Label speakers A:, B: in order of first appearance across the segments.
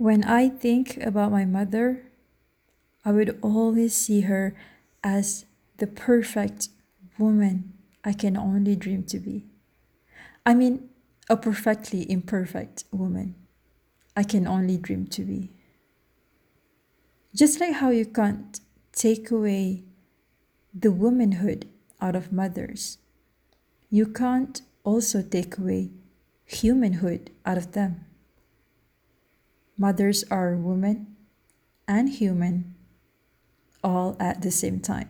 A: When I think about my mother, I would always see her as the perfect woman I can only dream to be. I mean, a perfectly imperfect woman I can only dream to be. Just like how you can't take away the womanhood out of mothers, you can't also take away humanhood out of them. Mothers are women and human all at the same time.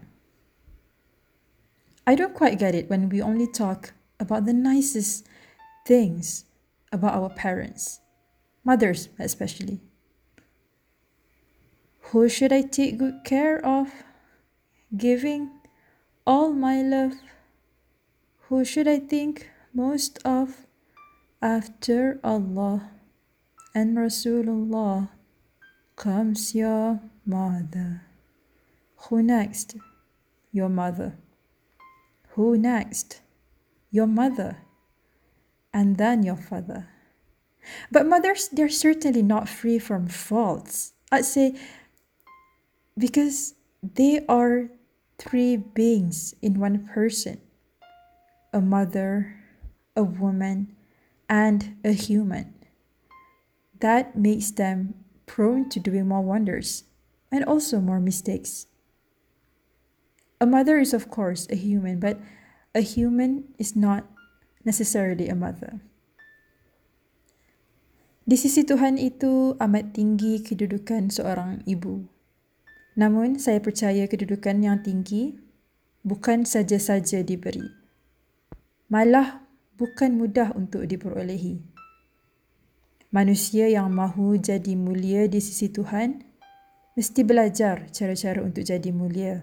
A: I don't quite get it when we only talk about the nicest things about our parents, mothers especially. Who should I take good care of? Giving all my love. Who should I think most of after Allah and Rasulullah comes your mother. Who next? Your mother. Who next? Your mother. And then your father. But mothers, they're certainly not free from faults. I'd say because they are three beings in one person a mother, a woman, and a human. That makes them prone to doing more wonders and also more mistakes. A mother is, of course, a human, but a human is not necessarily a mother. Di sisi Tuhan itu amat tinggi kedudukan seorang ibu. Namun, saya percaya kedudukan yang tinggi bukan saja-saja diberi. Malah bukan mudah untuk diperolehi. Manusia yang mahu jadi mulia di sisi Tuhan mesti belajar cara-cara untuk jadi mulia.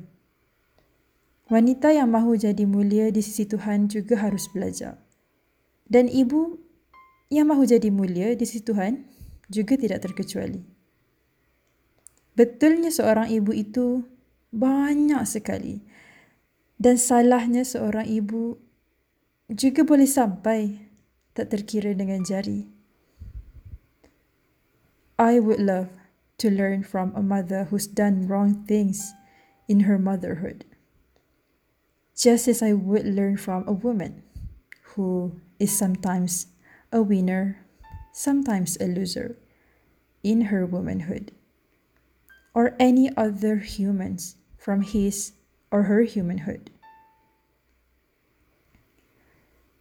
A: Wanita yang mahu jadi mulia di sisi Tuhan juga harus belajar. Dan ibu yang mahu jadi mulia di sisi Tuhan juga tidak terkecuali. Betulnya seorang ibu itu banyak sekali. Dan salahnya seorang ibu juga boleh sampai tak terkira dengan jari. I would love to learn from a mother who's done wrong things in her motherhood. Just as I would learn from a woman who is sometimes a winner, sometimes a loser in her womanhood, or any other humans from his or her humanhood.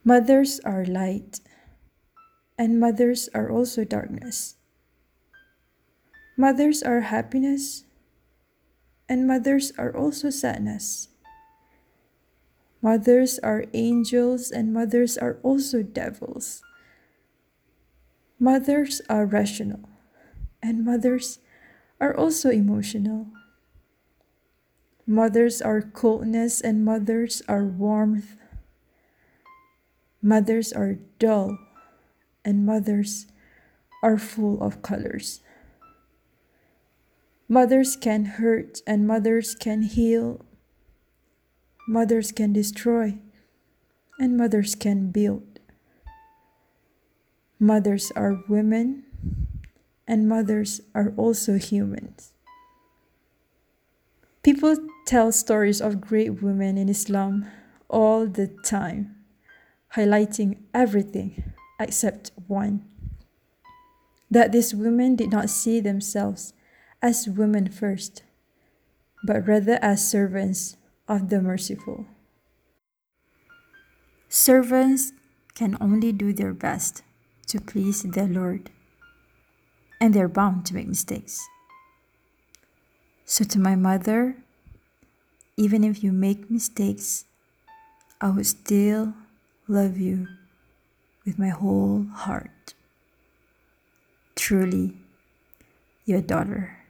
A: Mothers are light, and mothers are also darkness. Mothers are happiness, and mothers are also sadness. Mothers are angels, and mothers are also devils. Mothers are rational, and mothers are also emotional. Mothers are coldness, and mothers are warmth. Mothers are dull, and mothers are full of colors. Mothers can hurt and mothers can heal. Mothers can destroy and mothers can build. Mothers are women and mothers are also humans. People tell stories of great women in Islam all the time, highlighting everything except one that these women did not see themselves as women first, but rather as servants of the merciful. Servants can only do their best to please their Lord, and they're bound to make mistakes. So, to my mother, even if you make mistakes, I will still love you with my whole heart. Truly, your daughter.